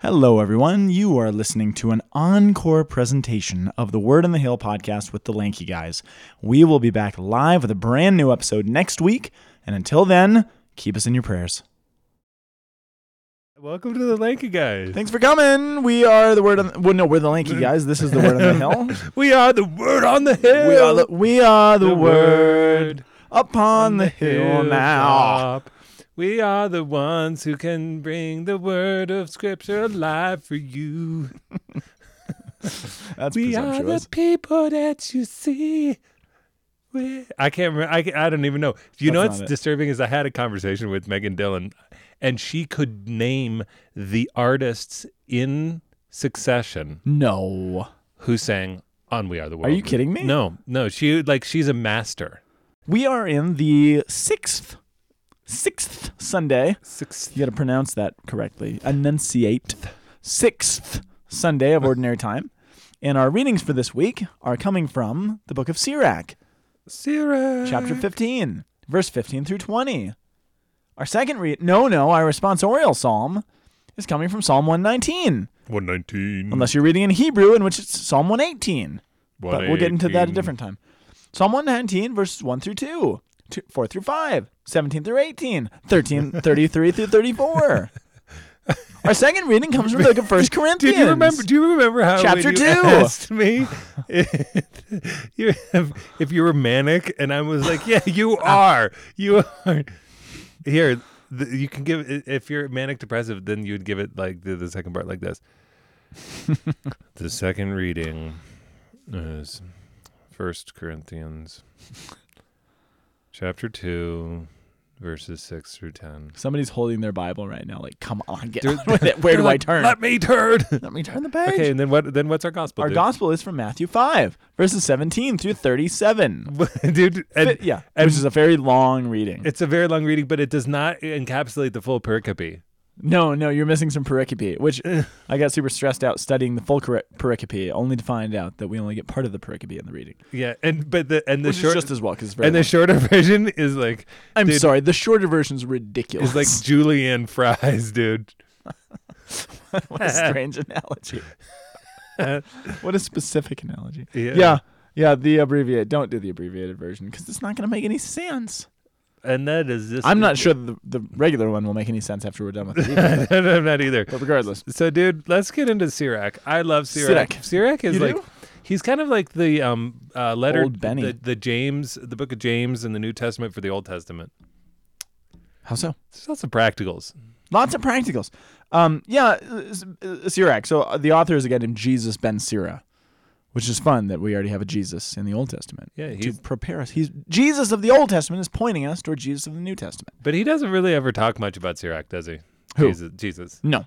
Hello, everyone. You are listening to an encore presentation of the Word on the Hill podcast with the Lanky Guys. We will be back live with a brand new episode next week. And until then, keep us in your prayers. Welcome to the Lanky Guys. Thanks for coming. We are the Word on the, well, no, we're the Lanky Guys. This is the Word on the Hill. We are the word on the hill. We are the, we are the, The Word word upon the hill now. hilltop. We are the ones who can bring the word of Scripture alive for you. That's we are the people that you see. We- I can't remember. I, ca- I don't even know. You know That's what's not it. disturbing is I had a conversation with Megan Dillon, and she could name the artists in succession No. who sang on "We Are the World." Are you kidding me? No, no. She like she's a master. We are in the sixth, sixth Sunday. Six. You got to pronounce that correctly. Enunciate. Sixth Sunday of Ordinary Time. And our readings for this week are coming from the book of Sirach, Sirach. chapter 15, verse 15 through 20. Our second read, no, no, our responsorial psalm is coming from Psalm 119, One nineteen. unless you're reading in Hebrew, in which it's Psalm 118. But we'll get into that a different time. Psalm 119, verses 1 through 2, two 4 through 5, 17 through 18, 13, 33 through 34. Our second reading comes from the First Corinthians. Did you remember? Do you remember how Chapter two. asked me if, you- if you were manic, and I was like, "Yeah, you ah. are. You are." Here, you can give if you're manic depressive, then you'd give it like the, the second part like this. the second reading is First Corinthians, chapter two, verses six through ten. Somebody's holding their Bible right now. Like, come on, get on with it. Where do I turn? Let me turn. Let me turn the page. Okay, and then what? Then what's our gospel? Our dude? gospel is from Matthew 5, verses 17 through 37. dude. And yeah, and- which is a very long reading. it's a very long reading, but it does not encapsulate the full pericope. No, no, you're missing some pericope, which I got super stressed out studying the full pericope, only to find out that we only get part of the pericope in the reading. Yeah, and but the and the Which short is just as well because it's very and the shorter version is like I'm dude, sorry, the shorter version's ridiculous. It's like julienne fries, dude. what a strange analogy. what a specific analogy. Yeah. Yeah, yeah, the abbreviated. Don't do the abbreviated version because it's not going to make any sense. And that is just I'm not sure the, the regular one will make any sense after we're done with it. I'm not either. but regardless, So, dude, let's get into Sirach. I love Sirach. Sirac, Sirach is You like do? he's kind of like the um uh letter the, the James, the book of James in the New Testament for the Old Testament. how so? There's lots of practicals. Lots of practicals. Um, yeah, uh, uh, Sirach. So uh, the author is a guy named Jesus Ben Sira, which is fun that we already have a Jesus in the Old Testament. Yeah, to prepare us. He's Jesus of the Old Testament is pointing us toward Jesus of the New Testament. but he doesn't really ever talk much about Sirach, does he? Who? Jesus. Jesus. No,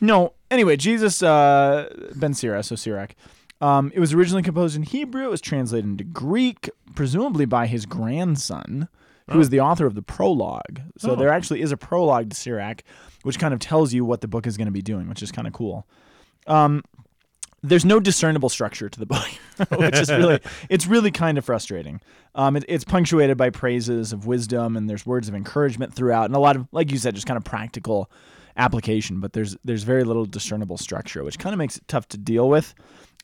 no. Anyway, Jesus uh, Ben Sirach, so Sirach. Um, it was originally composed in Hebrew. It was translated into Greek, presumably by his grandson, who who is the author of the prologue. So Oh. there actually is a prologue to Sirach, which kind of tells you what the book is going to be doing, which is kind of cool. Um, there's no discernible structure to the book, which is really it's really kind of frustrating. Um, it, it's punctuated by praises of wisdom, and there's words of encouragement throughout, and a lot of, like you said, just kind of practical application. But there's there's very little discernible structure, which kind of makes it tough to deal with.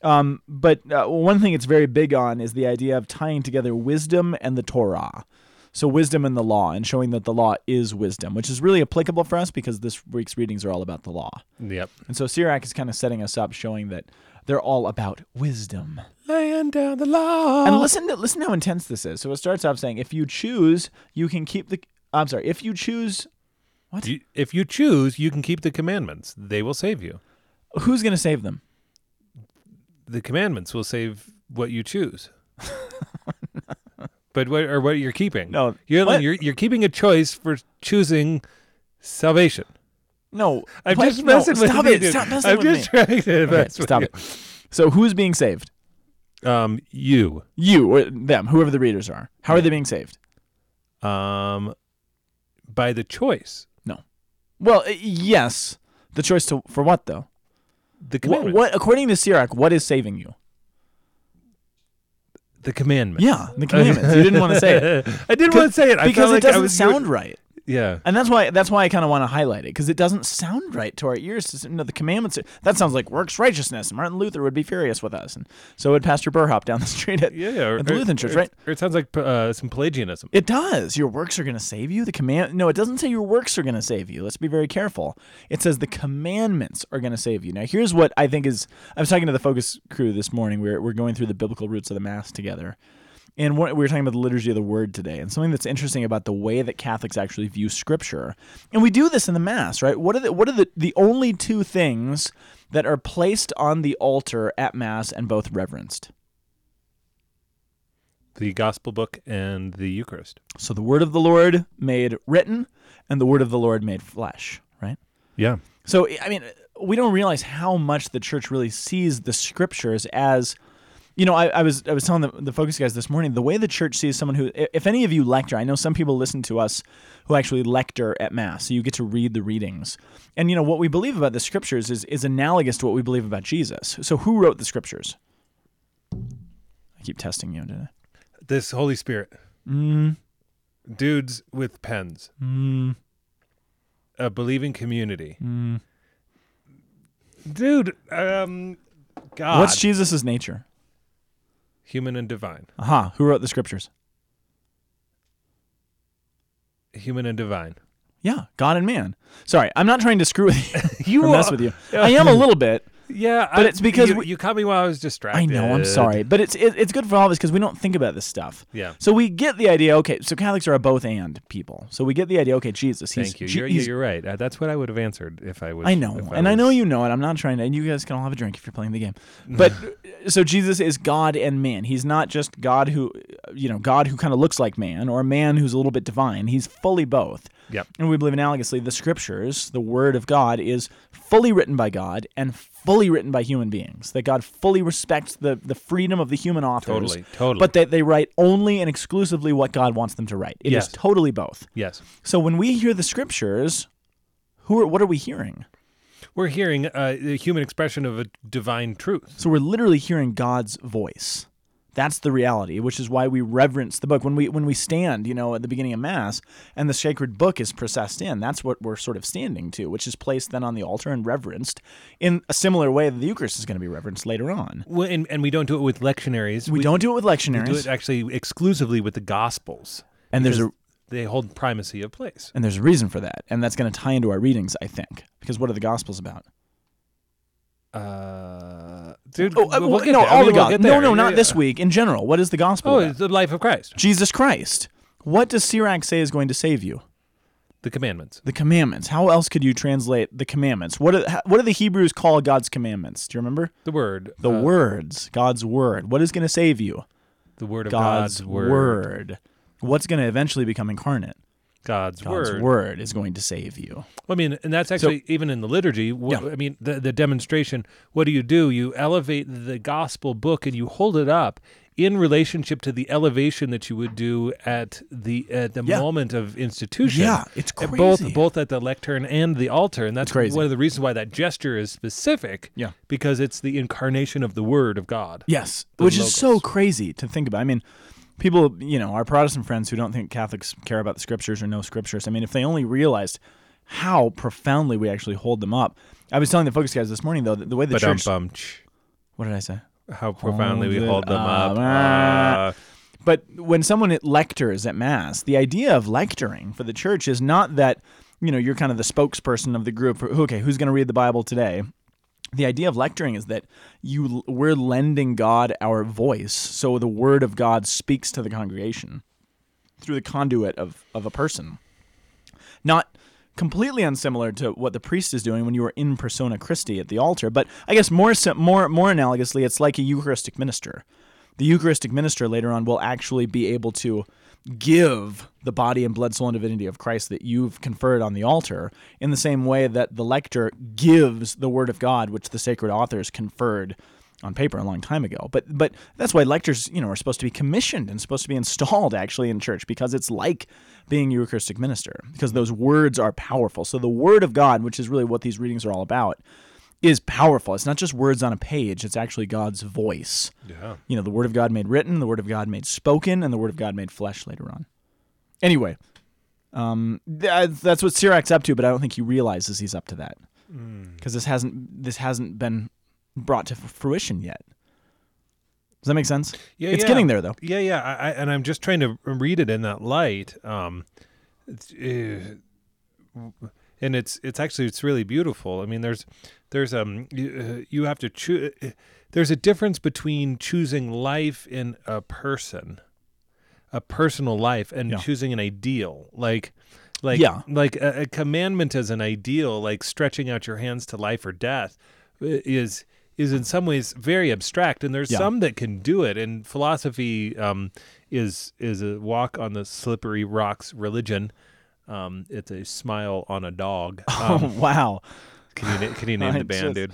Um, but uh, one thing it's very big on is the idea of tying together wisdom and the Torah. So wisdom and the law, and showing that the law is wisdom, which is really applicable for us because this week's readings are all about the law. Yep. And so Sirach is kind of setting us up, showing that they're all about wisdom. Laying down the law. And listen to listen how intense this is. So it starts off saying, if you choose, you can keep the. I'm sorry. If you choose, You- if you choose, you can keep the commandments. They will save you. who's going to save them? The commandments will save what you choose. but what or what you're keeping? No, you're what? you're you're keeping a choice for choosing salvation. No, I'm just No, messing with stop you. it. dude. Stop messing I'm with just me. trying to Okay, stop you. it. So who's being saved? Um, you. You or them, whoever the readers are. How are they being saved? Um, by the choice, No. Well, uh, yes. The choice to for what though? the What, what according to Sirach, what is saving you? The commandment. Yeah, the commandments. You didn't want to say it I didn't want to say it I because felt it like I doesn't was sound right. Yeah. And that's why that's why I kind of want to highlight it because it doesn't sound right to our ears. To, you know, the commandments. That sounds like works righteousness. Martin Luther would be furious with us, and so would Pastor Burhop down the street at, Yeah, or, at the or- Lutheran Church, or- right? Or it sounds like uh, some Pelagianism. It does. Your works are going to save you. The command. No, it doesn't say your works are going to save you. Let's be very careful. It says the commandments are going to save you. Now, here's what I think is. I was talking to the focus crew this morning. We're we're going through the biblical roots of the mass together. And what, we were talking about the liturgy of the word today, and something that's interesting about the way that Catholics actually view Scripture, and we do this in the Mass, right? What are the what are the, the only two things that are placed on the altar at Mass and both reverenced? The Gospel book and the Eucharist. So the word of the Lord made written, and the word of the Lord made flesh, right? Yeah. So I mean, we don't realize how much the church really sees the scriptures as. You know, I, I was I was telling the, the focus guys this morning the way the church sees someone who, if any of you lecture, I know some people listen to us who actually lecture at mass, so you get to read the readings, and you know what we believe about the scriptures is is analogous to what we believe about Jesus. So who wrote the scriptures? I keep testing you today. This Holy Spirit. Mm, Dudes with pens. mm, A believing community. mm. Dude, um, God. What's Jesus' nature? Human and divine. Aha, who wrote the scriptures? Human and divine. Yeah, God and man. Sorry, I'm not trying to screw with you, You or mess with you. I am a little bit. Yeah, But I- it's because you, we- you caught me while I was distracted. I know. I'm sorry, but it's it, it's good for all of us because we don't think about this stuff. Yeah. So we get the idea. Okay, so Catholics are a both and people. So we get the idea. Okay, Jesus. He's, Thank you. You're, you're right. Uh, that's what I would have answered if I was. I know, if and I know you know it. I'm not trying to. And you guys can all have a drink if you're playing the game. But so Jesus is God and man. He's not just God who, you know, God who kind of looks like man, or a man who's a little bit divine. He's fully both. Yep. And we believe analogously, the scriptures, the word of God, is fully written by God and fully written by human beings. That God fully respects the, the freedom of the human authors. Totally. Totally. But that they write only and exclusively what God wants them to write. It is Yes. totally both. yes, So when we hear the scriptures, who are, what are we hearing? we're hearing uh, the human expression of a divine truth. So we're literally hearing God's voice. That's the reality, which is why we reverence the book. When we when we stand, you know, at the beginning of Mass, and the sacred book is processed in, that's what we're sort of standing to, which is placed then on the altar and reverenced in a similar way that the Eucharist is going to be reverenced later on. Well, and, and we don't do it with lectionaries. We, don't do it with lectionaries. We do it actually exclusively with the Gospels. and there's a they hold primacy of place. and there's a reason for that, and that's going to tie into our readings, I think, because what are the Gospels about? Uh, dude, Oh, uh, we'll no. I all mean, the we'll No, no, not yeah. this week. In general, what is the Gospel? Oh, about? it's the life of Christ, Jesus Christ. What does Sirach say is going to save you? the commandments. The commandments. How else could you translate the commandments? What do, what do the Hebrews call God's commandments? Do you remember? The word. The uh, words, God's word. What is going to save you? The word of God's, God's, word. word. What's going to eventually become incarnate? God's, God's word. word. is going to save you. Well, I mean, and that's actually even in the liturgy. wh- Yeah. I mean, the the demonstration. What do you do? You elevate the gospel book and you hold it up in relationship to the elevation that you would do at the at the Yeah. moment of institution. Yeah, it's At crazy. Both both at the lectern and the altar, and that's one of the reasons why that gesture is specific. Yeah. because it's the incarnation of the Word of God. Yes, which is so crazy to think about. I mean, people, you know, our Protestant friends who don't think Catholics care about the scriptures or know scriptures. I mean, if they only realized how profoundly we actually hold them up. I was telling the focus guys this morning though that the way the But um, church. What did I say? how profoundly we Hold it hold them up. up. Uh, But when someone lectors at mass, the idea of lecturing for the church is not that you know you're kind of the spokesperson of the group. For, okay, who's going to read the Bible today? The idea of lecturing is that you we're lending God our voice, so the word of God speaks to the congregation through the conduit of of a person. Not completely unsimilar to what the priest is doing when you are in persona Christi at the altar, but I guess more more more analogously, it's like a Eucharistic minister. The Eucharistic minister later on will actually be able to give the body and blood, soul, and divinity of Christ that you've conferred on the altar in the same way that the lector gives the Word of God, which the sacred authors conferred on paper a long time ago. But but that's why lectors, you know, are supposed to be commissioned and supposed to be installed actually in church because it's like being a Eucharistic minister because those words are powerful. So the Word of God, which is really what these readings are all about, is powerful. It's not just words on a page; it's actually God's voice yeah. you know, the Word of God made written, the Word of God made spoken, and the Word of God made flesh later on. Anyway, Um, th- that's what Sirach's up to, but I don't think he realizes he's up to that Mm. because this hasn't this hasn't been brought to fruition yet. Does that make sense? Yeah, it's yeah. getting there though. Yeah, yeah, I, I, and I'm just trying to read it in that light. Um, it's, uh, and it's it's actually it's really beautiful. I mean, there's there's um you, uh, you have to choose. There's a difference between choosing life in a person, a personal life, and Yeah. choosing an ideal. Like, like, Yeah. like a, a commandment as an ideal, like stretching out your hands to life or death, is is in some ways very abstract. And there's Yeah. some that can do it. And philosophy um, is is a walk on the slippery rocks religion. Um, it's a smile on a dog. Um, oh wow. Can you can you name I the band, just- dude?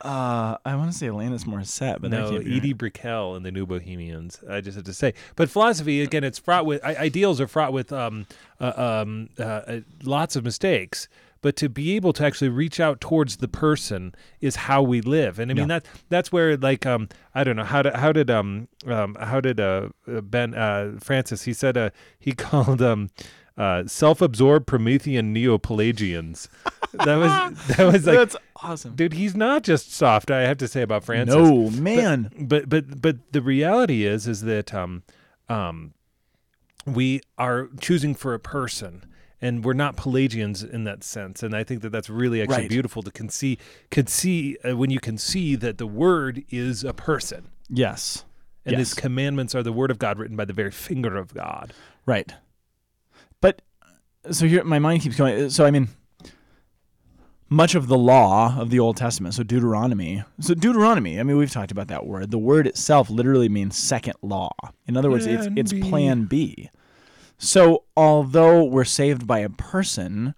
Uh, I want to say Alanis Morissette, but no, Edie right. Brickell and the New Bohemians. I just have to say, but philosophy again, it's fraught with i- ideals are fraught with um, uh, um, uh, uh, lots of mistakes. But to be able to actually reach out towards the person is how we live, and I mean Yeah. that that's where like um I don't know how did how did um um how did uh uh, Ben uh Francis he said uh he called um uh self-absorbed Promethean Neo-Pelagians. that was that was like That's awesome. dude he's not just soft I have to say about Francis No man. but but but the reality is is that um um we are choosing for a person and we're not Pelagians in that sense and I think that that's really actually Right. beautiful to can see can see uh, when you can see that the word is a person yes. and yes. his commandments are the word of God written by the very finger of God Right. But uh, so here my mind keeps going. Uh, so I mean much of the law of the Old Testament, so Deuteronomy. So Deuteronomy, I mean we've talked about that word. The word itself literally means second law. In other words, it's Plan it's B. plan B. So although we're saved by a person,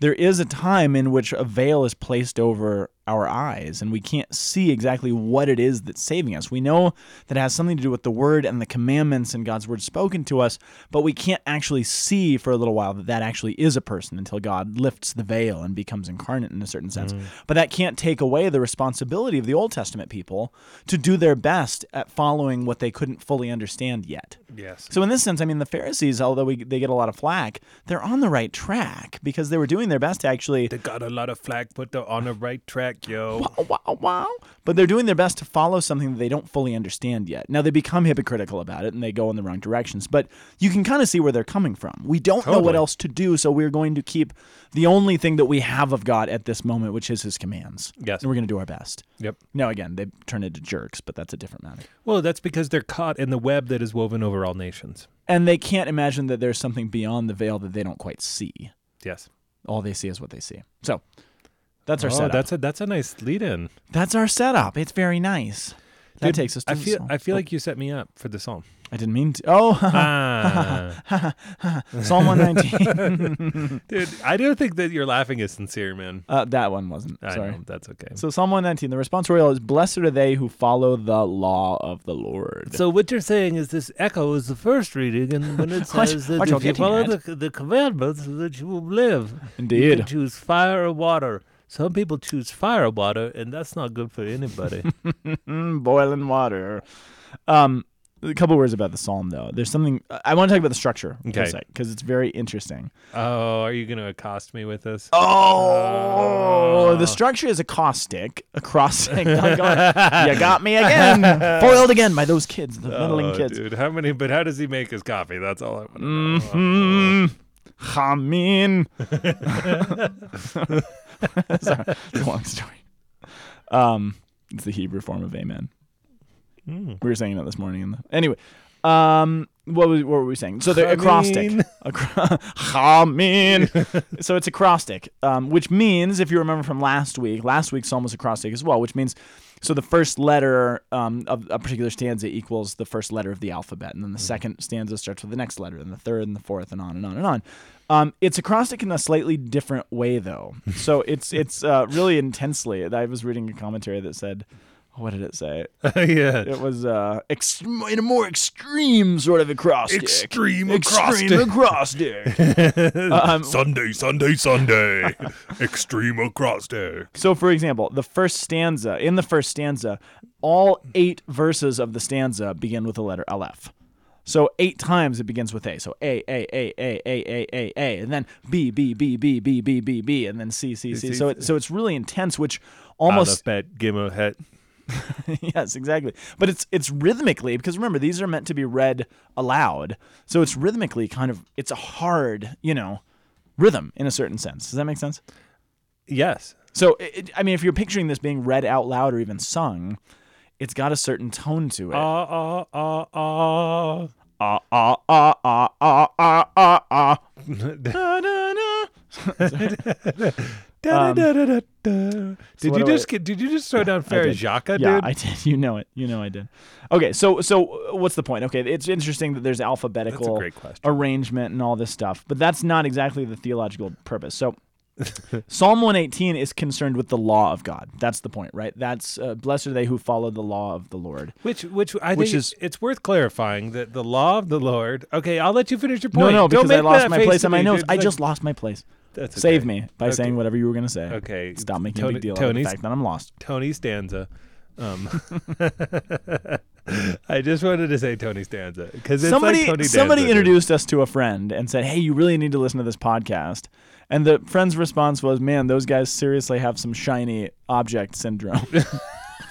there is a time in which a veil is placed over our eyes and we can't see exactly what it is that's saving us. We know that it has something to do with the word and the commandments and God's word spoken to us, but we can't actually see for a little while that that actually is a person until God lifts the veil and becomes incarnate in a certain sense. Mm. But that can't take away the responsibility of the Old Testament people to do their best at following what they couldn't fully understand yet. yes So in this sense, I mean, the Pharisees, although we, they get a lot of flack, they're on the right track because they were doing their best to actually they got a lot of flack but they're on the right track yo wow, wow, wow. But they're doing their best to follow something that they don't fully understand yet. Now they become hypocritical about it and they go in the wrong directions, but you can kind of see where they're coming from. We don't know what else to do, so we're going to keep the only thing that we have of God at this moment, which is His commands. Yes. and we're going to do our best. yep Now again, they turn into jerks, but that's a different matter. well that's because they're caught in the web that is woven over all nations And they can't imagine that there's something beyond the veil that they don't quite see. yes All they see is what they see. So that's our oh, setup. that's a that's a nice lead in That's our setup. It's very nice. That Dude, takes us to I the feel. I feel Oh, like you set me up for the psalm. I didn't mean to. Oh, ah. Psalm 119. Dude, I don't think that your laughing is sincere, man. uh, that one wasn't. I Sorry. know that's okay. So Psalm 119. The responsorial is, "Blessed are they who follow the law of the Lord." So what you're saying is this echo is the first reading, and when it What- says that what you're if you follow the, the commandments, that you will live. Indeed. You Indeed. can choose fire or water. Some people choose fire water, and that's not good for anybody. Boiling water. Um, a couple words about the psalm, though. There's something I want to talk about the structure Okay. because it's very interesting. oh, are you going to accost me with this? Oh, Oh. the structure is acrostic. Acrostic. Oh, God. you got me again. Foiled again by those kids, the meddling Oh, kids. dude, how many? But how does he make his coffee? That's all I want to know. Mm-hmm. Sorry, it's a long story. Um, it's the Hebrew form of amen. Mm. We were saying that this morning. In the, anyway, um, what, was, what were we saying? So the acrostic. Chamin. Acro- Chamin. so it's acrostic, um, which means, if you remember from last week, last week's psalm was acrostic as well, which means, so the first letter um, of a particular stanza equals the first letter of the alphabet, and then the second stanza starts with the next letter, and the third, and the fourth, and on and on and on. Um, it's acrostic in a slightly different way, though. So it's it's uh, really intensely. I was reading a commentary that said, what did it say? yeah. It was uh, ex- in a more extreme sort of acrostic. Extreme Extreme acrostic. um, Sunday, Sunday, Sunday. Extreme acrostic. So, for example, the first stanza, in the first stanza, all eight verses of the stanza begin with the letter Aleph. So eight times it begins with A. So A A A A A A A A, and then B B B B B B B B, and then C C C. So it, so it's really intense, which Almost almost bet Gimel het. yes, exactly. But it's it's rhythmically because remember these are meant to be read aloud, so it's rhythmically kind of it's a hard you know rhythm in a certain sense. Does that make sense? Yes. So it, I mean, if you're picturing this being read out loud or even sung, it's got a certain tone to it. Ah ah ah ah. ah ah ah ah ah ah ah ah. Um, da, da, da. Da, da, da, da, da. Did you just get? Did you just throw down I Jaka, Farajaka, Yeah. I did. You know it. You know I did. Okay, so so uh, what's the point? Okay, it's interesting that there's alphabetical arrangement and all this stuff, but that's not exactly the theological purpose. So Psalm 118 is concerned with the law of God. That's the point, right? That's uh, blessed are they who follow the law of the Lord. Which, which I Which think is- it's worth clarifying that the law of the Lord. Okay, I'll let you finish your No, point. no, Don't because I lost my place on my notes. I just lost my place. that's Save me by Okay. saying whatever you were going to say. Okay, Stop making a Tony- big deal out of the fact that I'm lost. Tony Stanza. Um, I just wanted to say Tony Stanza because somebody like Tony somebody introduced us to a friend and said, "Hey, you really need to listen to this podcast." And the friend's response was, "Man, those guys seriously have some shiny object syndrome."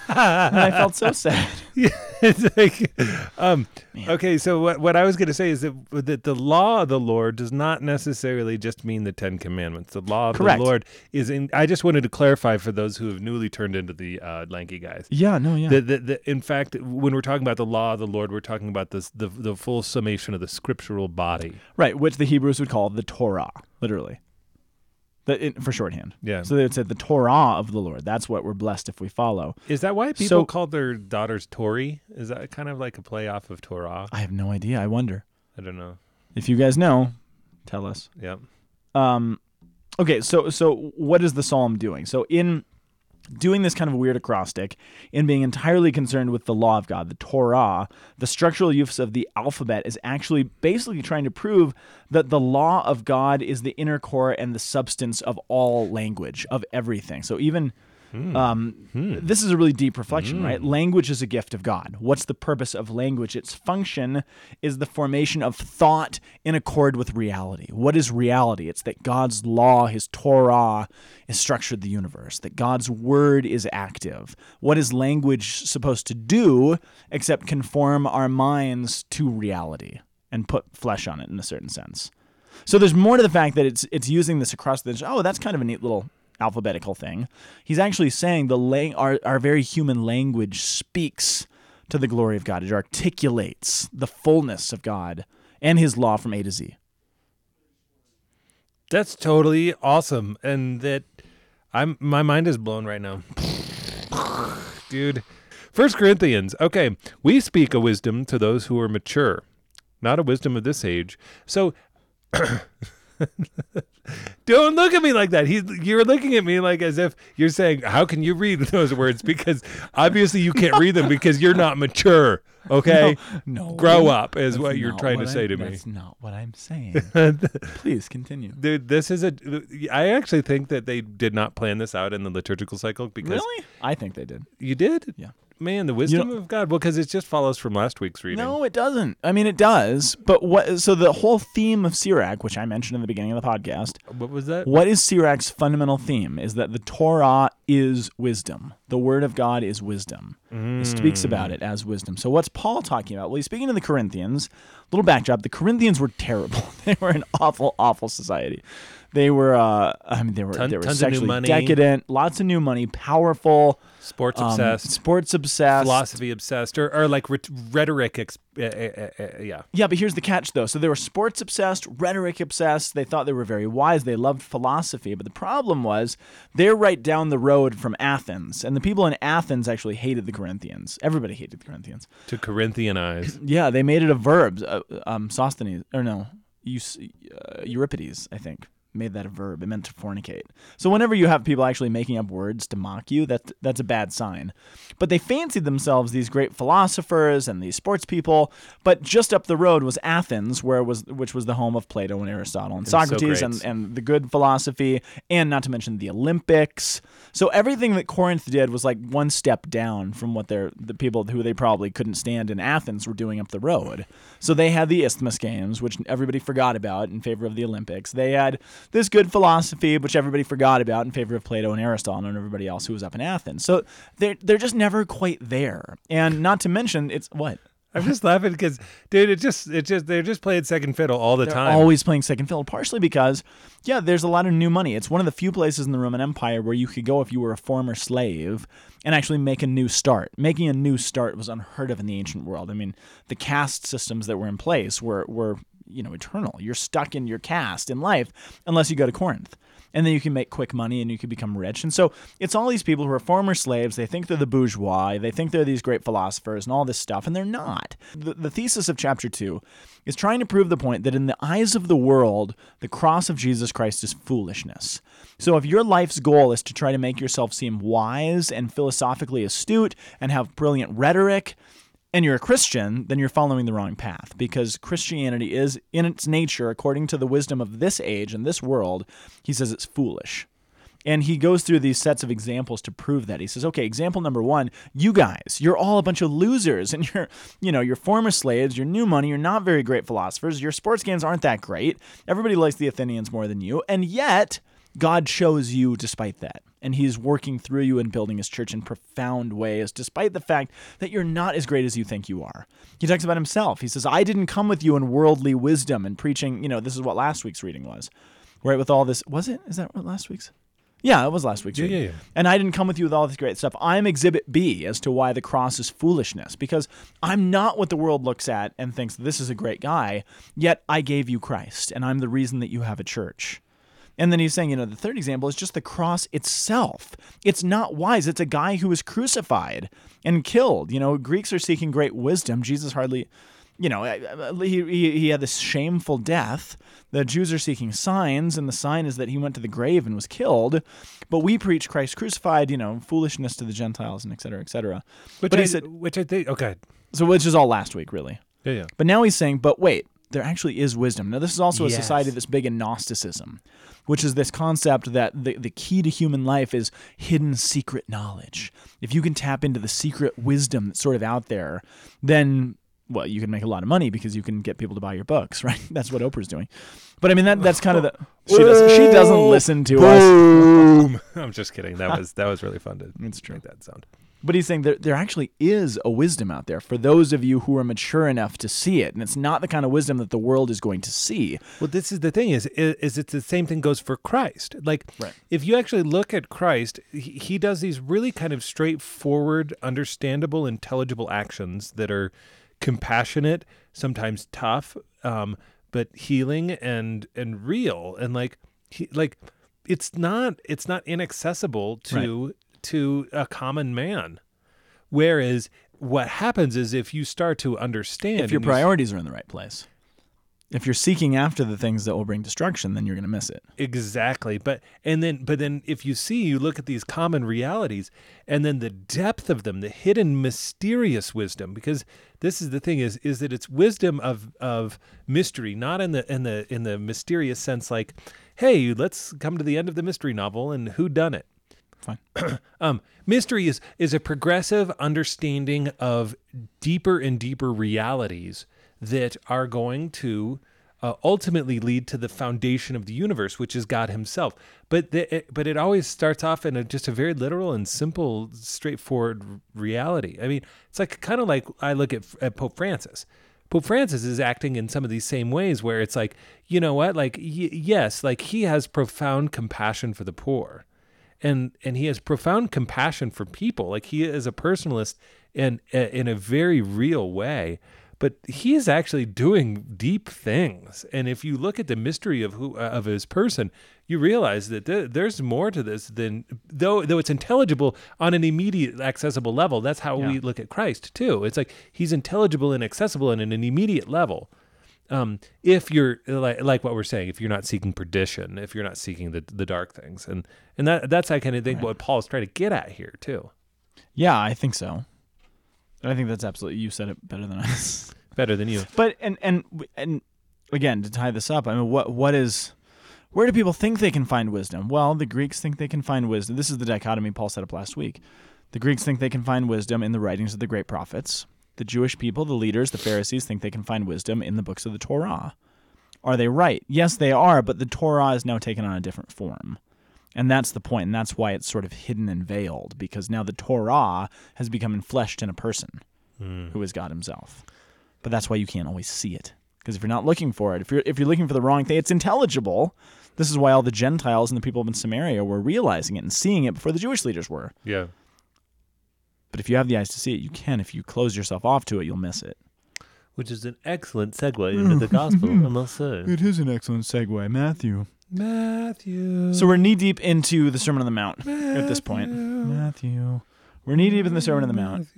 and I felt so sad. Yeah, it's like, um, okay. So what what I was going to say is that that the law of the Lord does not necessarily just mean the Ten Commandments. The law of Correct. the Lord is in. I just wanted to clarify for those who have newly turned into the uh, lanky guys. Yeah, no, yeah. The, the, the, in fact, when we're talking about the law of the Lord, we're talking about this the the full summation of the scriptural body. right, which the Hebrews would call the Torah, literally. The, it, for shorthand. Yeah. So they would say the Torah of the Lord. That's what we're blessed if we follow. Is that why people So- call their daughters Tori? Is that kind of like a play off of Torah? I have no idea. I wonder. I don't know. If you guys know, tell us. Yep. Um, okay, so so what is the psalm doing? So in doing this kind of weird acrostic, in being entirely concerned with the law of God, the Torah, the structural use of the alphabet is actually basically trying to prove that the law of God is the inner core and the substance of all language, of everything. So even Hmm. um, hmm. this is a really deep reflection, hmm. right? Language is a gift of God. What's the purpose of language? Its function is the formation of thought in accord with reality. What is reality? It's that God's law, His Torah, is structured the universe, that God's word is active. What is language supposed to do except conform our minds to reality and put flesh on it in a certain sense? So there's more to the fact that it's it's using this across the oh that's kind of a neat little alphabetical thing. He's actually saying the lang- our our very human language speaks to the glory of God. It articulates the fullness of God and His law from A to Z. That's totally awesome, and that I'm my mind is blown right now, dude. First Corinthians. Okay, we speak a wisdom to those who are mature, not a wisdom of this age. So. Don't look at me like that. He's you're looking at me like as if you're saying, "How can you read those words?" Because obviously you can't read them because you're not mature. Okay, No, grow up is what you're trying to say I'm- to me. That's not what I'm saying. Please continue. Dude, this is a. I actually think that they did not plan this out in the liturgical cycle because Really? I think they did. you did. Yeah. Man, the wisdom of God. Well, because it just follows from last week's reading. No, it doesn't. I mean, it does. But what? So the whole theme of Sirach, which I mentioned in the beginning of the podcast, What was that? What is Sirach's fundamental theme? Is that the Torah is wisdom. The Word of God is wisdom. He speaks about mm. it as wisdom. So what's Paul talking about? Well, he's speaking to the Corinthians. Little backdrop: the Corinthians were terrible. they were an awful, awful society. They were, uh, I mean, they were Ton- they were tons of new sexually money. decadent, lots of new money, powerful, Sports um, obsessed, sports obsessed, philosophy obsessed, or, or like rhet- rhetoric. Ex- uh, uh, uh, uh, yeah. Yeah, but here's the catch though. So they were sports obsessed, rhetoric obsessed. They thought they were very wise. They loved philosophy. But the problem was they're right down the road from Athens. And the people in Athens actually hated the Corinthians. Everybody hated the Corinthians. To Corinthianize. Yeah, they made it a verb. Uh, um, Sosthenes, or no, Eus- uh, Euripides, I think. Made that a verb. It meant to fornicate. So whenever you have people actually making up words to mock you, that that's a bad sign. But they fancied themselves these great philosophers and these sports people. But just up the road was Athens, where was which was the home of Plato and Aristotle and, Socrates and, and the good philosophy, and not to mention the Olympics. So everything that Corinth did was like one step down from what they're the people who they probably couldn't stand in Athens were doing up the road. So they had the Isthmus Games, which everybody forgot about in favor of the Olympics. They had this good philosophy, which everybody forgot about in favor of Plato and Aristotle and everybody else who was up in Athens. So they're they're just never quite there. And not to mention, it's what I'm just laughing because, dude, it just, it just, they're just playing second fiddle all the They're time. always playing second fiddle, partially because, yeah, there's a lot of new money. It's one of the few places in the Roman Empire where you could go if you were a former slave and actually make a new start. Making a new start was unheard of in the ancient world. I mean, the caste systems that were in place were were you know eternal. You're stuck in your caste in life unless you go to Corinth. And then you can make quick money and you can become rich. And so it's all these people who are former slaves. They think they're the bourgeois. They think they're these great philosophers and all this stuff, and they're not. The, the thesis of chapter two is trying to prove the point that in the eyes of the world, the cross of Jesus Christ is foolishness. So if your life's goal is to try to make yourself seem wise and philosophically astute and have brilliant rhetoric, and you're a Christian, then you're following the wrong path because Christianity is, in its nature, according to the wisdom of this age and this world, he says it's foolish. And he goes through these sets of examples to prove that. He says, okay, example number one, you guys, you're all a bunch of losers and you're, you know, you're former slaves, you're new money, you're not very great philosophers, your sports games aren't that great. Everybody likes the Athenians more than you. And yet, God chose you despite that. And he's working through you and building his church in profound ways, despite the fact that you're not as great as you think you are. He talks about himself. He says, I didn't come with you in worldly wisdom and preaching, you know, this is what last week's reading was. Right, with all this was it? Is that what last week's? Yeah, it was last week's Yeah, reading. yeah, yeah. And I didn't come with you with all this great stuff. I'm exhibit B as to why the cross is foolishness, because I'm not what the world looks at and thinks this is a great guy, yet I gave you Christ, and I'm the reason that you have a church. And then he's saying, you know, the third example is just the cross itself. It's not wise. It's a guy who was crucified and killed. You know, Greeks are seeking great wisdom. Jesus hardly, you know, he, he, he had this shameful death. The Jews are seeking signs, and the sign is that he went to the grave and was killed. But we preach Christ crucified, you know, foolishness to the Gentiles, and et cetera, et cetera. which but I, he said, which I think, okay, so which is all last week, really. yeah, yeah. But now he's saying, but wait, there actually is wisdom. Now, this is also a Yes. society that's big in Gnosticism, which is this concept that the, the key to human life is hidden secret knowledge. If you can tap into the secret wisdom that's sort of out there, then. Well, you can make a lot of money because you can get people to buy your books, right? That's what Oprah's doing. But I mean, that that's kind of the she doesn't she doesn't listen to us. I'm just kidding. That was that was really fun to It's true. make that sound. But he's saying there, there actually is a wisdom out there for those of you who are mature enough to see it. And it's not the kind of wisdom that the world is going to see. Well, this is the thing is is, it's the same thing goes for Christ. Like Right. if you actually look at Christ, he, he does these really kind of straightforward, understandable, intelligible actions that are compassionate, sometimes tough, um, but healing and and real and like he like it's not it's not inaccessible to to a common man. Whereas what happens is if you start to understand If your and you s- priorities are in the right place. If you're seeking after the things that will bring destruction, then you're going to miss it. Exactly. But and then but then if you see you look at these common realities and then the depth of them, the hidden mysterious wisdom because this is the thing is is that it's wisdom of of mystery, not in the in the in the mysterious sense like hey, let's come to the end of the mystery novel and who done it. Fine. Um, mystery is is a progressive understanding of deeper and deeper realities that are going to uh, ultimately lead to the foundation of the universe, which is God Himself. But the, it, but it always starts off in a, just a very literal and simple, straightforward reality. I mean, it's like kind of like I look at, at Pope Francis. Pope Francis is acting in some of these same ways where it's like, you know what, like y- yes, like he has profound compassion for the poor and and he has profound compassion for people. Like he is a personalist in in a very real way but he is actually doing deep things. And if you look at the mystery of who of his person you realize that there, there's more to this than though though it's intelligible on an immediate accessible level. That's how we look at Christ too. It's like he's intelligible and accessible on an immediate level um, if you're like like what we're saying, if you're not seeking perdition, if you're not seeking the the dark things, and and that that's I kind of think what Paul's trying to get at here too. Yeah, I think so. I think that's absolutely. You said it better than us. Better than you. But and and and again to tie this up, I mean, what what is where do people think they can find wisdom? Well, the Greeks think they can find wisdom. This is the dichotomy Paul set up last week. The Greeks think they can find wisdom in the writings of the great prophets. The Jewish people, the leaders, the Pharisees think they can find wisdom in the books of the Torah. Are they right? Yes, they are, but the Torah is now taken on a different form. And that's the point, and that's why it's sort of hidden and veiled, because now the Torah has become enfleshed in a person hmm. who is God himself. But that's why you can't always see it. Because if you're not looking for it, if you're if you're looking for the wrong thing, it's intelligible. This is why all the Gentiles and the people in Samaria were realizing it and seeing it before the Jewish leaders were. Yeah. But if you have the eyes to see it, you can. If you close yourself off to it, you'll miss it. Which is an excellent segue into the gospel, I must say. It is an excellent segue, Matthew. Matthew. So we're knee deep into the Sermon on the Mount at this point. Matthew. We're knee deep in the Sermon on the Mount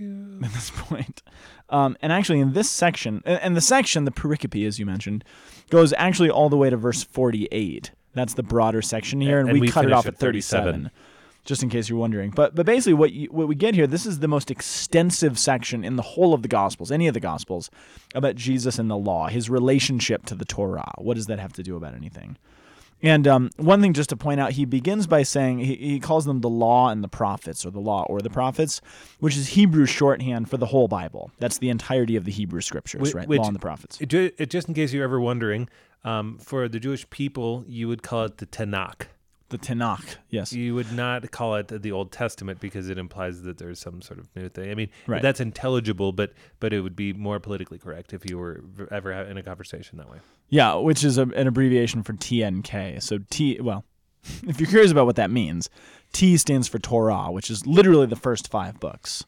at this point. Um, and actually, in this section, and, the section, the pericope, as you mentioned, goes actually all the way to verse 48. That's the broader section here, and, And we, we cut it off at at 37, 37. Just in case you're wondering. But but basically, what you, what we get here, this is the most extensive section in the whole of the Gospels, any of the Gospels, about Jesus and the law, his relationship to the Torah. What does that have to do about anything? And um, one thing just to point out, he begins by saying he, he calls them the law and the prophets, or the law or the prophets, which is Hebrew shorthand for the whole Bible. That's the entirety of the Hebrew scriptures, Wh- right? which- law and the prophets. It, it, just in case you're ever wondering, um, for the Jewish people, you would call it the Tanakh. The Tanakh, yes. You would not call it the Old Testament because it implies that there's some sort of new thing. I mean, Right. that's intelligible, but but it would be more politically correct if you were ever in a conversation that way. Yeah, which is a, an abbreviation for TNK. So T, well, if you're curious about what that means, T stands for Torah, which is literally the first five books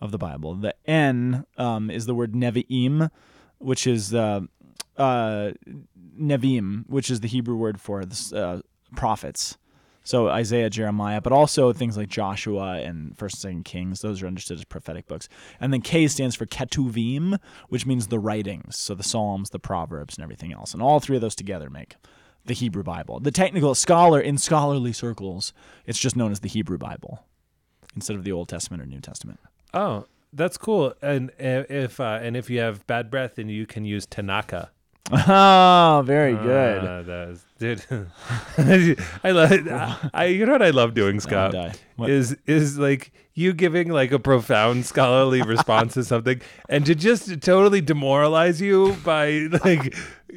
of the Bible. The N um, is the word Nevi'im, which is uh, uh, Nevi'im, which is the Hebrew word for the uh, prophets. So Isaiah, Jeremiah, but also things like Joshua and First and Second Kings. Those are understood as prophetic books. And then K stands for Ketuvim, which means the writings. So the Psalms, the Proverbs, and everything else. And all three of those together make the Hebrew Bible. The technical scholar in scholarly circles, it's just known as the Hebrew Bible instead of the Old Testament or New Testament. Oh, that's cool. And uh, if uh, and if you have bad breath, then you can use Tanaka. Oh, very good. Uh, that is, dude. I love. It. I you know what I love doing, Scott. is Is like you giving like a profound scholarly response to something, and to just totally demoralize you by like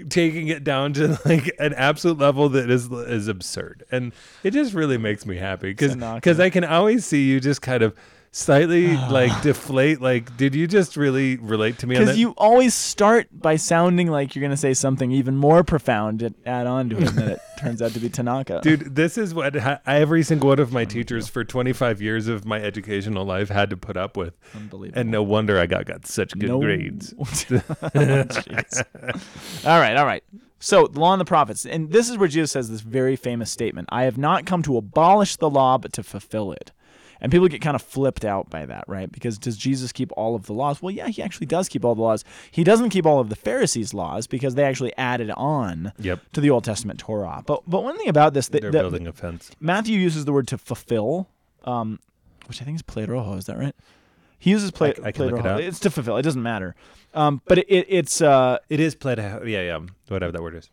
taking it down to like an absolute level that is is absurd, and it just really makes me happy because Tanaka. I can always see you just kind of slightly like deflate. Like, did you just really relate to me Because you always start by sounding like you're going to say something even more profound and add on to it, and then it turns out to be Tanaka. Dude, this is what ha- every single one of my teachers for 25 years of my educational life had to put up with. Unbelievable. And no wonder I got, got such good No- grades. All right, all right. So, the law and the prophets. And this is where Jesus says this very famous statement I have not come to abolish the law, but to fulfill it. And people get kind of flipped out by that, right? Because does Jesus keep all of the laws? Well, yeah, he actually does keep all the laws. He doesn't keep all of the Pharisees' laws because they actually added on Yep. to the Old Testament Torah. But but one thing about this that, They're that building a fence. Matthew uses the word to fulfill, um, which I think is pleroho. Is that right? He uses ple- I can look it up. It's to fulfill. It doesn't matter. Um, but it, it, it's uh, It is played. Yeah, yeah. Whatever that word is.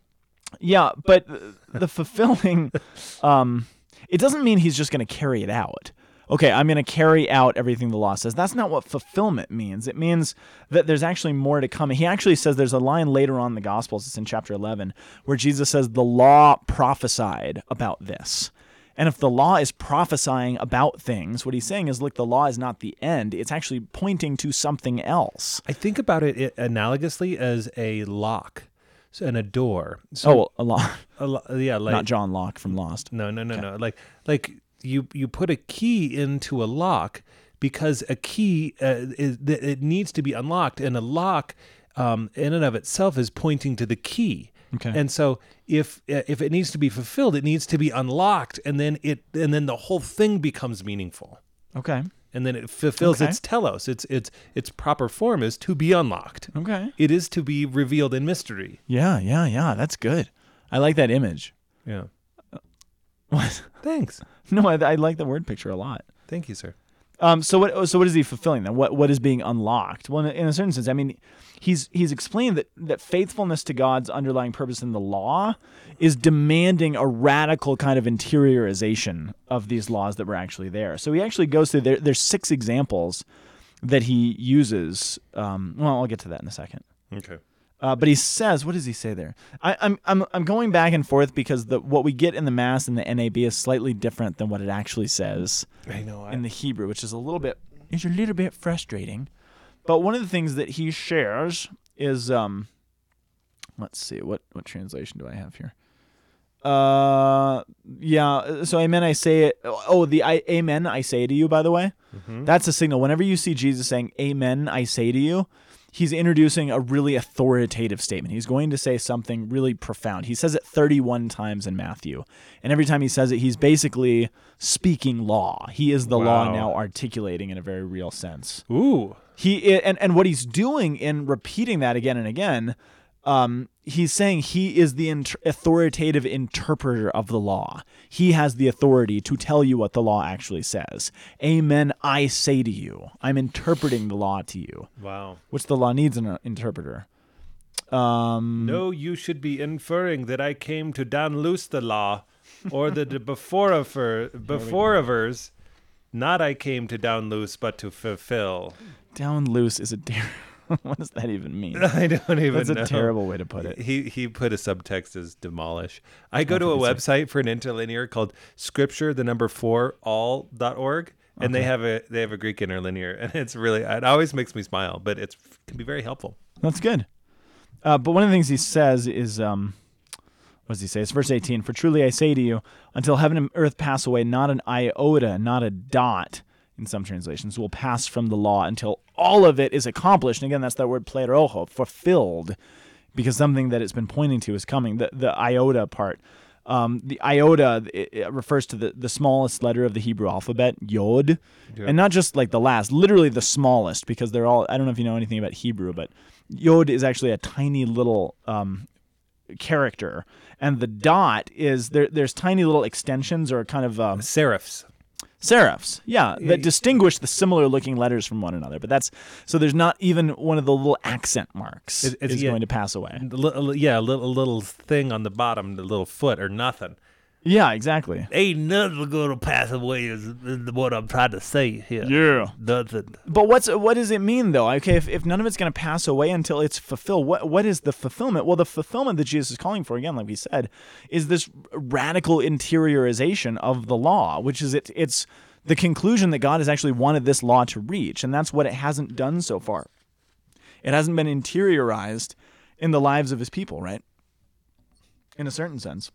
yeah. But the- the fulfilling, um, it doesn't mean he's just going to carry it out. Okay, I'm going to carry out everything the law says. That's not what fulfillment means. It means that there's actually more to come. He actually says there's a line later on in the Gospels, it's in chapter 11, where Jesus says, The law prophesied about this. And if the law is prophesying about things, what he's saying is, look, the law is not the end. It's actually pointing to something else. I think about it, analogously as a lock so, and a door. So, Oh, a lock. a lo- yeah, like not John Locke from Lost. No, no, no, no. Like like you you put a key into a lock because a key uh, is it needs to be unlocked, and a lock um, in and of itself is pointing to the key. Okay. And so if uh, if it needs to be fulfilled, it needs to be unlocked, and then it and then the whole thing becomes meaningful. Okay. and then it fulfills Okay. its telos. Its its its proper form is to be unlocked. Okay. It is to be revealed in mystery. Yeah, yeah, yeah. That's good. I like that image. Yeah. What? Thanks. No, I, I like the word picture a lot. Thank you, sir. Um, so what? So what is he fulfilling then? What What is being unlocked? Well, in a, certain sense, I mean, he's he's explained that that faithfulness to God's underlying purpose in the law is demanding a radical kind of interiorization of these laws that were actually there. So he actually goes through there. There's six examples that he uses. Um, well, I'll get to that in a second. Okay. Uh, but he says, what does he say there? I, I'm, I'm, I'm going back and forth because the what we get in the Mass and the NAB is slightly different than what it actually says I know. I, in the Hebrew, which is a little bit is a little bit frustrating. But one of the things that he shares is um let's see, what what translation do I have here? Uh yeah, so amen I say it oh the I, amen I say to you by the way. That's a signal whenever you see Jesus saying amen I say to you, he's introducing a really authoritative statement. He's going to say something really profound. He says it 31 times in Matthew. And every time he says it, he's basically speaking law. He is the law now articulating in a very real sense. Ooh. He and and what he's doing in repeating that again and again, um, he's saying he is the inter- authoritative interpreter of the law. He has the authority to tell you what the law actually says. Amen. I say to you, I'm interpreting the law to you, Wow. which the law needs an interpreter. Um, No, you should be inferring that I came to down loose the law, or the before of before ofers, not I came to down loose, but to fulfill. down loose is a dare. what does that even mean? I don't even That's a know. terrible way to put it. He he put a subtext as demolish. I go to a website for an interlinear called scripture the number four all.org and they have a they have a Greek interlinear and it's really it always makes me smile, but it can be very helpful. That's good. Uh, but one of the things he says is, um, what does he say? It's verse 18. For truly I say to you, until heaven and earth pass away, not an iota, not a dot, in some translations, will pass from the law until all of it is accomplished. And again, that's that word pleroo, fulfilled, because something that it's been pointing to is coming. The, the iota part. Um, the iota it, it refers to the, the smallest letter of the Hebrew alphabet, yod, and not just like the last, literally the smallest, because they're all. I don't know if you know anything about Hebrew, but yod is actually a tiny little um, character, and the dot is there. There's tiny little extensions or kind of um, Serifs. Serifs, yeah, that distinguish the similar looking letters from one another. But that's so there's not even one of the little accent marks It- it's- is yeah. going to pass away. The yeah, a little, a little thing on the bottom, the little foot or nothing. Yeah, exactly. Ain't nothing gonna pass away is, is what I'm trying to say here. Yeah. Nothing. But what's what does it mean though? Okay, if, if none of it's going to pass away until it's fulfilled, what what is the fulfillment? Well, the fulfillment that Jesus is calling for again, like we said, is this radical interiorization of the law, which is it it's the conclusion that God has actually wanted this law to reach, and that's what it hasn't done so far. It hasn't been interiorized in the lives of his people, right? In a certain sense.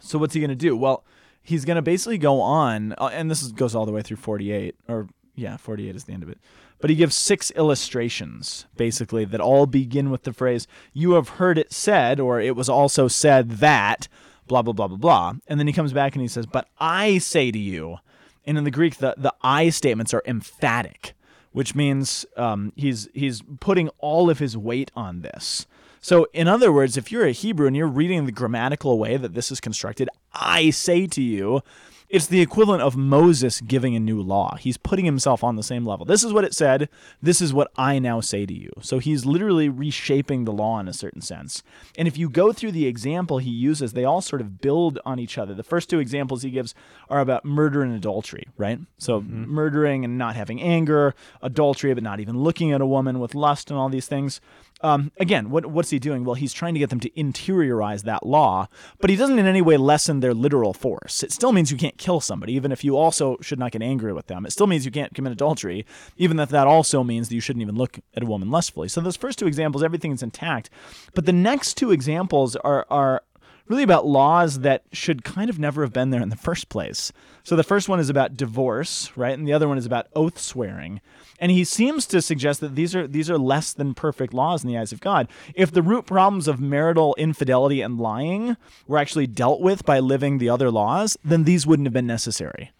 So what's he going to do? Well, he's going to basically go on, uh, and this is, goes all the way through 48, or yeah, 48 is the end of it. But he gives six illustrations, basically, that all begin with the phrase, You have heard it said, or it was also said that, blah, blah, blah, blah, blah. And then he comes back and he says, But I say to you, and in the Greek, the, the I statements are emphatic, which means um, he's, he's putting all of his weight on this. So, in other words, if you're a Hebrew and you're reading the grammatical way that this is constructed, I say to you, it's the equivalent of Moses giving a new law. He's putting himself on the same level. This is what it said. This is what I now say to you. So he's literally reshaping the law in a certain sense. And if you go through the example he uses, they all sort of build on each other. The first two examples he gives are about murder and adultery, right? So mm-hmm. murdering and not having anger, adultery, but not even looking at a woman with lust and all these things. Um, again, what, what's he doing? Well, he's trying to get them to interiorize that law, but he doesn't in any way lessen their literal force. It still means you can't kill somebody, even if you also should not get angry with them. It still means you can't commit adultery, even if that also means that you shouldn't even look at a woman lustfully. So those first two examples, everything is intact. But the next two examples are are really about laws that should kind of never have been there in the first place. So the first one is about divorce, right? And the other one is about oath swearing. And he seems to suggest that these are these are less than perfect laws in the eyes of God. If the root problems of marital infidelity and lying were actually dealt with by living the other laws, then these wouldn't have been necessary.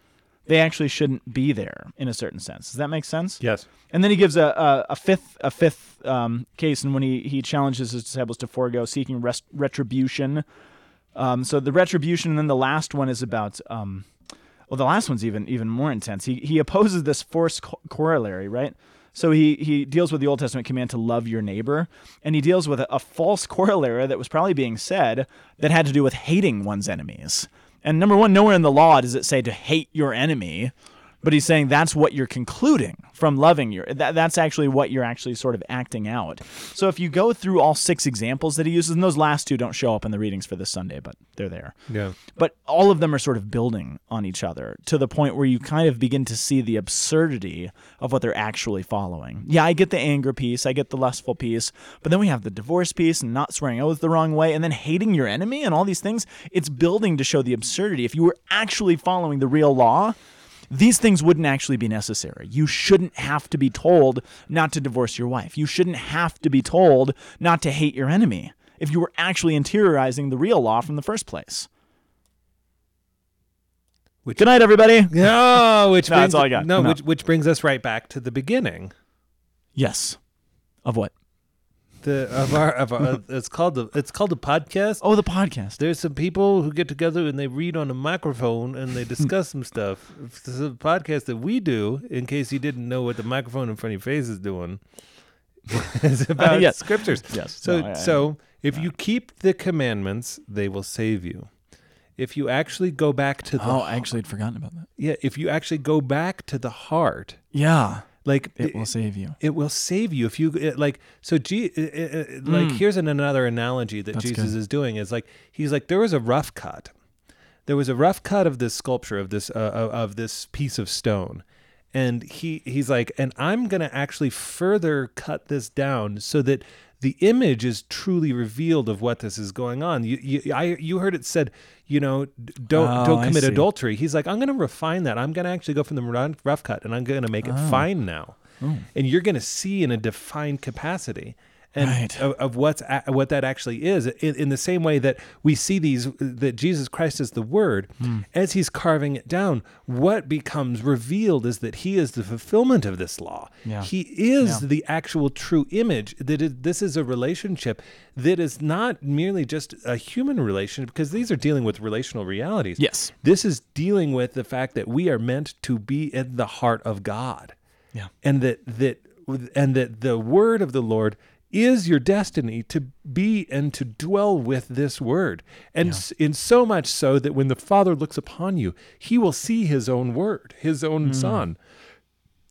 they actually shouldn't be there in a certain sense. Does that make sense? Yes. And then he gives a, a, a fifth a fifth um, case, and when he, he challenges his disciples to forego seeking rest, retribution. Um, so the retribution, and then the last one is about. Um, well, the last one's even even more intense. He he opposes this forced co- corollary, right? So he he deals with the Old Testament command to love your neighbor, and he deals with a, a false corollary that was probably being said that had to do with hating one's enemies. And number one, nowhere in the law does it say to hate your enemy, but he's saying that's what you're concluding from loving your. That, that's actually what you're actually sort of acting out. So if you go through all six examples that he uses, and those last two don't show up in the readings for this Sunday, but they're there Yeah. but all of them are sort of building on each other to the point where you kind of begin to see the absurdity of what they're actually following. Yeah, I get the anger piece, I get the lustful piece, but then we have the divorce piece and not swearing oaths the wrong way, and then hating your enemy and all these things. It's building to show the absurdity. If you were actually following the real law, these things wouldn't actually be necessary. You shouldn't have to be told not to divorce your wife. You shouldn't have to be told not to hate your enemy if you were actually interiorizing the real law from the first place. Which- Good night, everybody. No, which No, brings, that's all I got. No, No. which which brings us right back to the beginning. Yes. Of what? The of our of our, uh, it's called the it's called a podcast. Oh, the podcast. There's some people who get together and they read on a microphone and they discuss some stuff. This is a podcast that we do. In case you didn't know what the microphone in front of your face is doing, it's about Yes. scriptures. Yes. So No, I- I- so if you keep the commandments, they will save you. If you actually go back to the Oh, I actually had forgotten about that. yeah, if you actually go back to the heart, Yeah. Like It will save you. it will save you if you it, like so G, it, it, it- like here's an, another analogy that Mm. That's jesus good. is doing is like he's like there was a rough cut there was a rough cut of this sculpture of this uh, of of this piece of stone and he he's like and i'm going to actually further cut this down so that the image is truly revealed of what this is going on. You you I, you heard it said you know don't Oh, don't commit adultery. He's like i'm going to refine that. I'm going to actually go from the rough cut and i'm going to make it Oh. fine now. Oh. And you're going to see in a defined capacity and Right. of, of what's a, what that actually is in, in the same way that we see these that Jesus Christ is the word Hmm. as he's carving it down what becomes revealed is that he is the fulfillment of this law Yeah. he is Yeah. the actual true image that it, this is a relationship that is not merely just a human relationship because these are dealing with relational realities Yes. this is dealing with the fact that we are meant to be in the heart of God Yeah. and that that and that the word of the Lord is your destiny to be and to dwell with this word. And s in so much so that when the father looks upon you he will see his own word his own hmm. son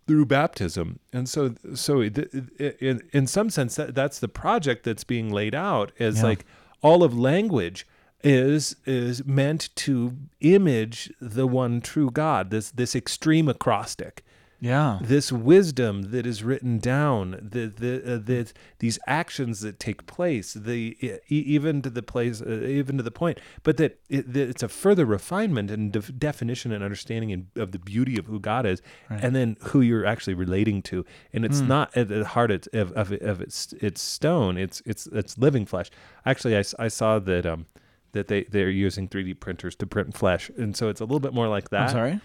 through baptism. And so so in, in some sense that, that's the project that's being laid out as Yeah. like all of language is is meant to image the one true god this this extreme acrostic Yeah. this wisdom that is written down, the the uh, the these actions that take place, the e- even to the place, uh, even to the point, but that, it, that it's a further refinement and def- definition and understanding in, of the beauty of who God is, and then who you're actually relating to, and it's not at the heart of, of, of, of its its stone, it's it's it's living flesh. Actually, I, I saw that um that they they're using 3D printers to print flesh, and so it's a little bit more like that. I'm sorry.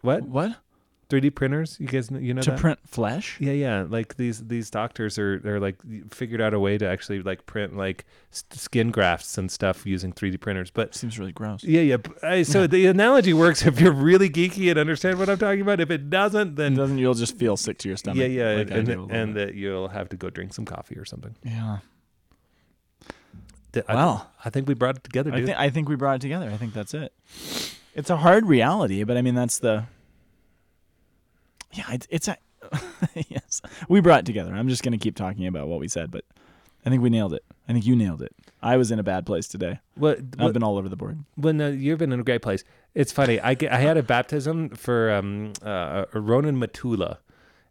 What What? 3D printers? You guys know, you know To that? print flesh? Yeah, yeah. Like these these doctors are they're like figured out a way to actually like print like skin grafts and stuff using 3D printers. But Seems really gross. yeah, yeah. I- so the analogy works if you're really geeky and understand what I'm talking about. If it doesn't, then Doesn't you'll just feel sick to your stomach? yeah, yeah, like I and do a little and that you'll have to go drink some coffee or something. yeah. I, Wow. I think we brought it together, I dude. think I think we brought it together. I think that's it. It's a hard reality, but I mean that's the. Yeah, it's it's a. yes, we brought it together. I'm just gonna keep talking about what we said, but I think we nailed it. I think you nailed it. I was in a bad place today. what, I've been all over the board. when uh, you've been in a great place. It's funny. I I had a baptism for um uh, Ronan Matula,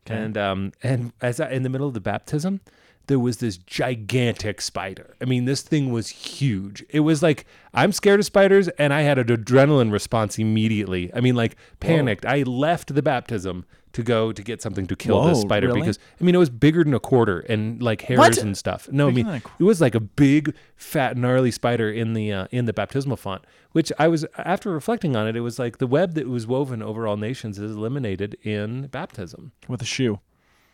Okay. and um and as I, in the middle of the baptism, there was this gigantic spider. I mean, this thing was huge. It was like I'm scared of spiders, and I had an adrenaline response immediately. I mean, like panicked. I left the baptism to go to get something to kill this Whoa, spider really? because I mean it was bigger than a quarter and like hairs What? and stuff. No, I mean it was like a big, fat, gnarly spider in the uh, in the baptismal font. Which I was after reflecting on it, it was like the web that was woven over all nations is eliminated in baptism. with a shoe.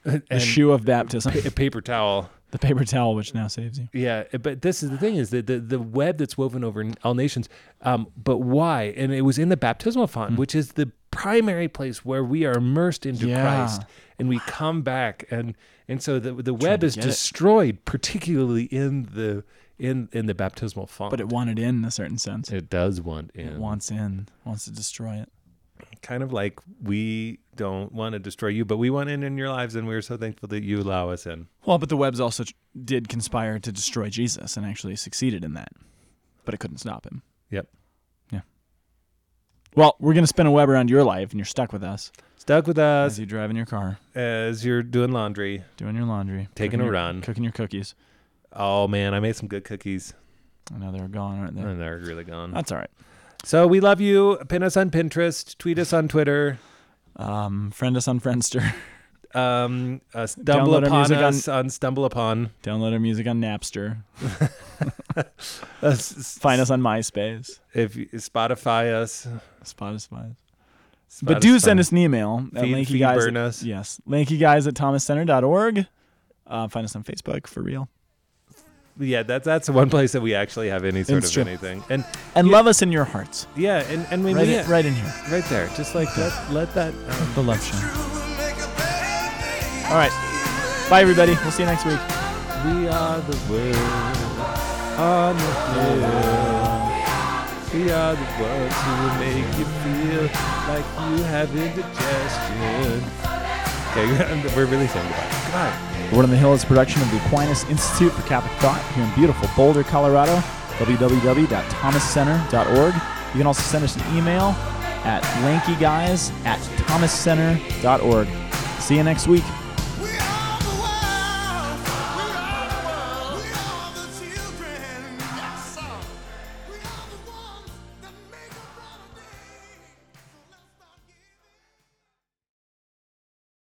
a shoe of baptism. a paper towel. the paper towel, which now saves you. Yeah, but this is the thing: is that the, the web that's woven over all nations. Um, but why? And it was in the baptismal font, which is the primary place where we are immersed into Yeah. Christ, and we come back, and and so the the web is get it. destroyed, particularly in the in in the baptismal font. But it wanted in in a certain sense. it does want in. It wants in, wants to destroy it. kind of like we don't want to destroy you, but we want in in your lives, and we're so thankful that you allow us in. Well, but the webs also did conspire to destroy Jesus and actually succeeded in that. But it couldn't stop him. Yep. Well, we're going to spin a web around your life and you're stuck with us Stuck with us as us you drive in your car, as you're doing laundry. doing your laundry, Taking cooking a your- run. cooking your cookies. Oh man, I made some good cookies. I know they're gone, aren't they? And they're really gone. That's all right. So we love you. Pin us on Pinterest. Tweet us on Twitter. Um, friend us on Friendster. Um, uh, stumble Download our upon music on- us on, Stumble Upon. Download our music on Napster. Find us on MySpace. if you, Spotify us. Spotify. Us. But do send us an email at Feed- lanky feed guys. burn at- us. Yes, lanky guys at thomascenter.org. Uh, find us on Facebook for real. Yeah, that's that's the one place that we actually have any sort It's true. of anything. And And Yeah. love us in your hearts. yeah, and and we Right, in, right in here. right there. Just like that. let that. Um, The love show. All right. Bye, everybody. We'll see you next week. we are the world on the hill. We are the ones who will make you feel like you have indigestion. Okay, we're really saying goodbye. Goodbye. The Word on the Hill is a production of the Aquinas Institute for Catholic Thought here in beautiful Boulder, Colorado. www.thomascenter.org. You can also send us an email at lankyguys at thomascenter.org. See you next week.